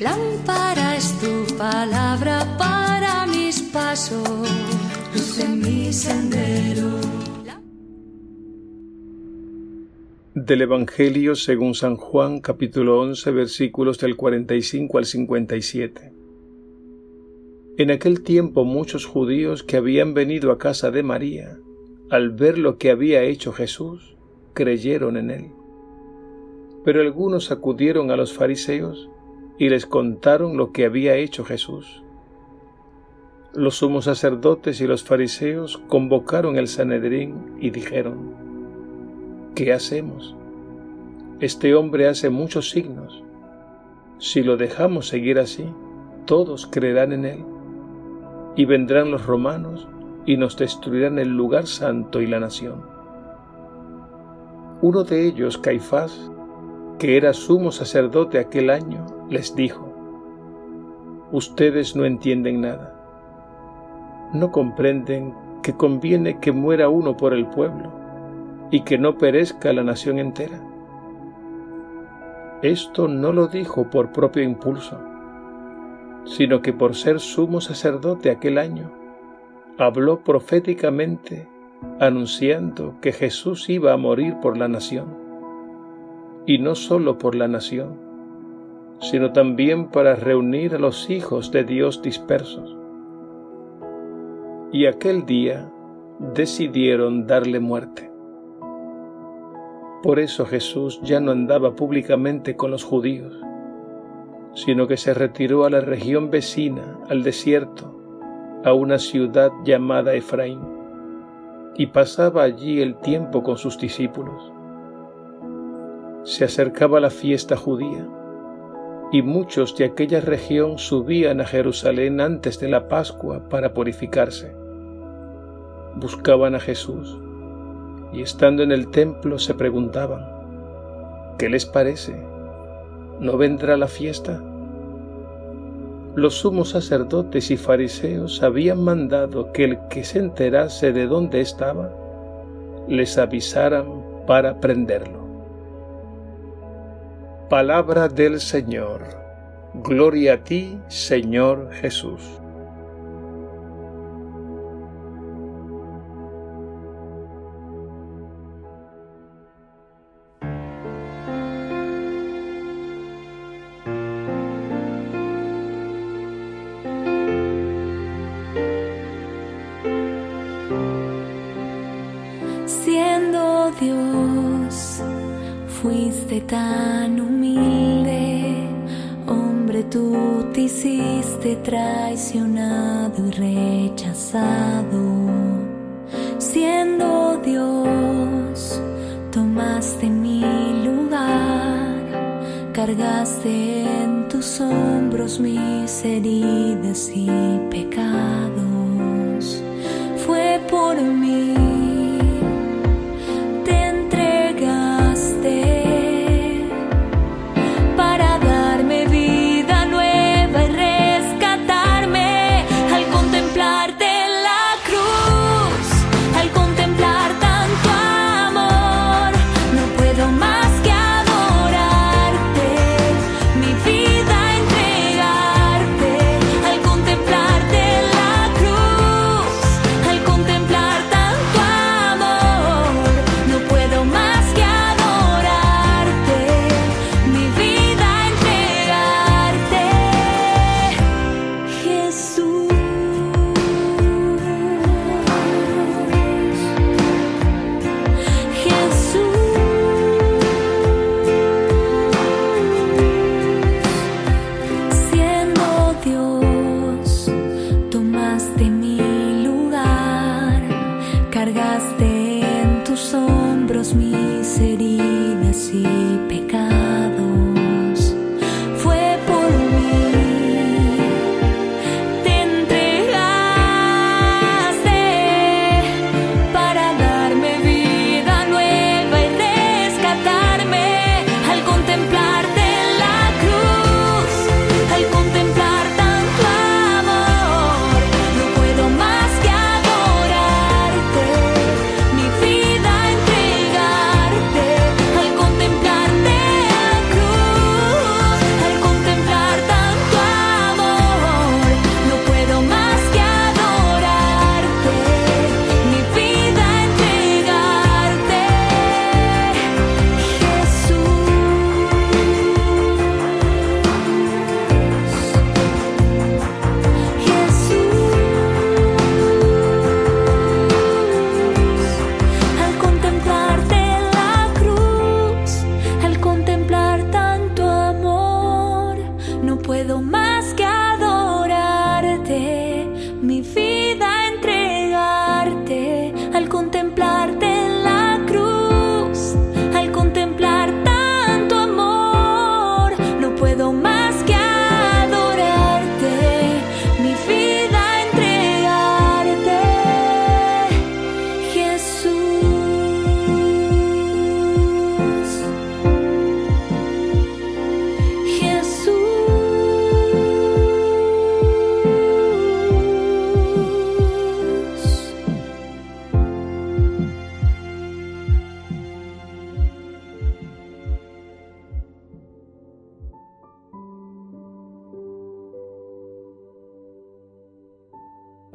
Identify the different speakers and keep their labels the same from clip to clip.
Speaker 1: Lámpara es tu palabra para mis pasos, luz en mi sendero.
Speaker 2: Del Evangelio según San Juan capítulo 11 versículos del 45 al 57. En aquel tiempo muchos judíos que habían venido a casa de María, al ver lo que había hecho Jesús, creyeron en él. Pero algunos acudieron a los fariseos y les contaron lo que había hecho Jesús. Los sumos sacerdotes y los fariseos convocaron el Sanedrín y dijeron, ¿qué hacemos? Este hombre hace muchos signos. Si lo dejamos seguir así, todos creerán en él. Y vendrán los romanos y nos destruirán el lugar santo y la nación. Uno de ellos, Caifás, que era sumo sacerdote aquel año, les dijo, Ustedes no entienden nada. No comprenden que conviene que muera uno por el pueblo y que no perezca la nación entera. Esto no lo dijo por propio impulso, sino que por ser sumo sacerdote aquel año, habló proféticamente anunciando que Jesús iba a morir por la nación y no solo por la nación, sino también para reunir a los hijos de Dios dispersos. Y aquel día decidieron darle muerte. Por eso Jesús ya no andaba públicamente con los judíos, sino que se retiró a la región vecina, al desierto, a una ciudad llamada Efraín, y pasaba allí el tiempo con sus discípulos se acercaba la fiesta judía, y muchos de aquella región subían a Jerusalén antes de la Pascua para purificarse. Buscaban a Jesús, y estando en el templo se preguntaban, ¿qué les parece? ¿No vendrá la fiesta? Los sumos sacerdotes y fariseos habían mandado que el que se enterase de dónde estaba, les avisaran para prenderlo. Palabra del Señor. Gloria a ti, Señor Jesús.
Speaker 1: Siendo Dios, fuiste tan tú te hiciste traicionado y rechazado. Siendo Dios, tomaste mi lugar, cargaste en tus hombros mis heridas y pecados.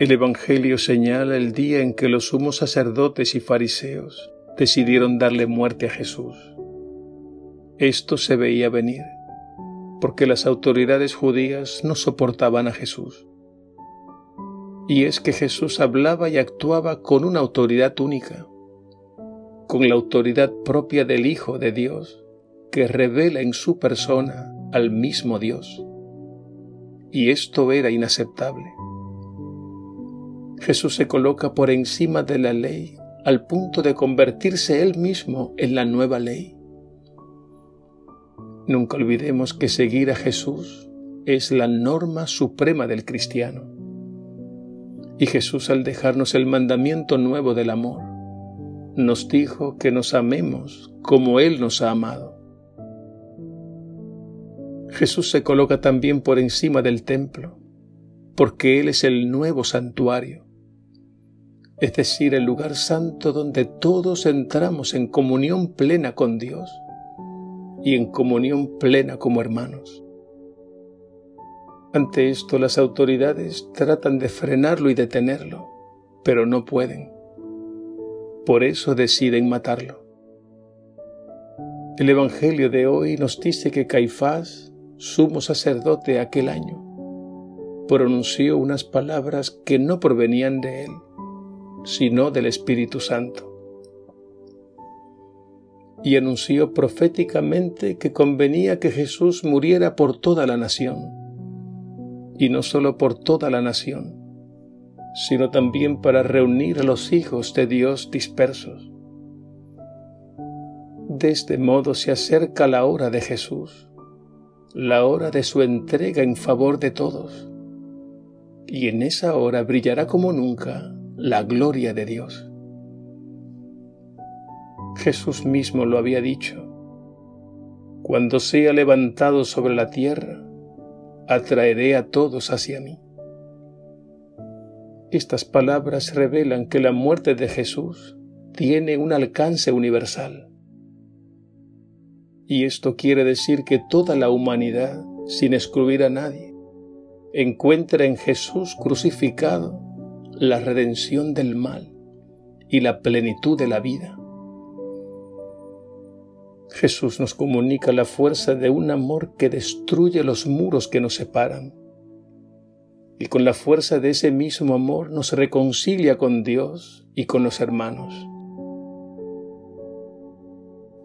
Speaker 2: El Evangelio señala el día en que los sumos sacerdotes y fariseos decidieron darle muerte a Jesús. Esto se veía venir, porque las autoridades judías no soportaban a Jesús. Y es que Jesús hablaba y actuaba con una autoridad única, con la autoridad propia del Hijo de Dios, que revela en su persona al mismo Dios. Y esto era inaceptable. Jesús se coloca por encima de la ley al punto de convertirse él mismo en la nueva ley. Nunca olvidemos que seguir a Jesús es la norma suprema del cristiano. Y Jesús al dejarnos el mandamiento nuevo del amor, nos dijo que nos amemos como Él nos ha amado. Jesús se coloca también por encima del templo, porque Él es el nuevo santuario, es decir, el lugar santo donde todos entramos en comunión plena con Dios y en comunión plena como hermanos. Ante esto las autoridades tratan de frenarlo y detenerlo, pero no pueden. Por eso deciden matarlo. El Evangelio de hoy nos dice que Caifás, sumo sacerdote aquel año, pronunció unas palabras que no provenían de él, sino del Espíritu Santo. Y anunció proféticamente que convenía que Jesús muriera por toda la nación, y no solo por toda la nación, sino también para reunir a los hijos de Dios dispersos. De este modo se acerca la hora de Jesús, la hora de su entrega en favor de todos, y en esa hora brillará como nunca la gloria de Dios. Jesús mismo lo había dicho. Cuando sea levantado sobre la tierra, atraeré a todos hacia mí. Estas palabras revelan que la muerte de Jesús tiene un alcance universal. Y esto quiere decir que toda la humanidad, sin excluir a nadie, encuentra en Jesús crucificado la redención del mal y la plenitud de la vida. Jesús nos comunica la fuerza de un amor que destruye los muros que nos separan y con la fuerza de ese mismo amor nos reconcilia con Dios y con los hermanos.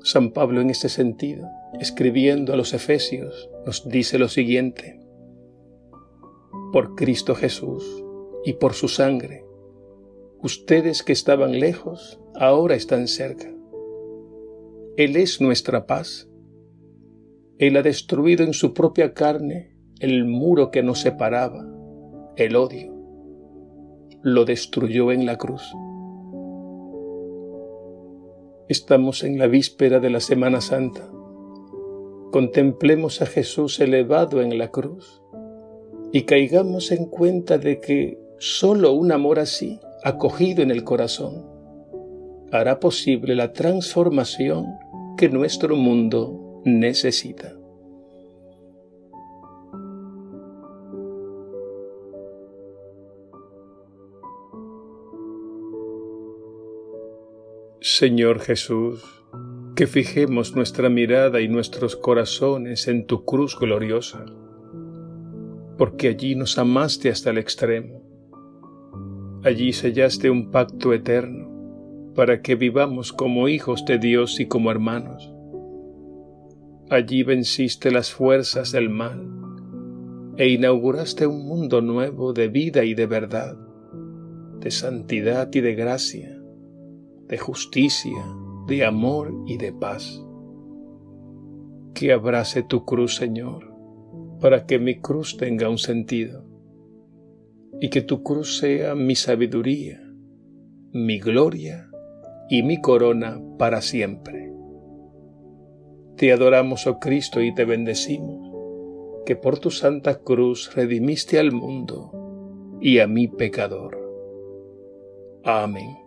Speaker 2: San Pablo en este sentido, escribiendo a los Efesios, nos dice lo siguiente, por Cristo Jesús, y por su sangre. Ustedes que estaban lejos, ahora están cerca. Él es nuestra paz. Él ha destruido en su propia carne el muro que nos separaba, el odio. Lo destruyó en la cruz. Estamos en la víspera de la Semana Santa. Contemplemos a Jesús elevado en la cruz y caigamos en cuenta de que Solo un amor así, acogido en el corazón, hará posible la transformación que nuestro mundo necesita. Señor Jesús, que fijemos nuestra mirada y nuestros corazones en tu cruz gloriosa, porque allí nos amaste hasta el extremo Allí sellaste un pacto eterno para que vivamos como hijos de Dios y como hermanos. Allí venciste las fuerzas del mal e inauguraste un mundo nuevo de vida y de verdad, de santidad y de gracia, de justicia, de amor y de paz. Que abrace tu cruz, Señor, para que mi cruz tenga un sentido y que tu cruz sea mi sabiduría, mi gloria y mi corona para siempre. Te adoramos, oh Cristo, y te bendecimos, que por tu santa cruz redimiste al mundo y a mi pecador. Amén.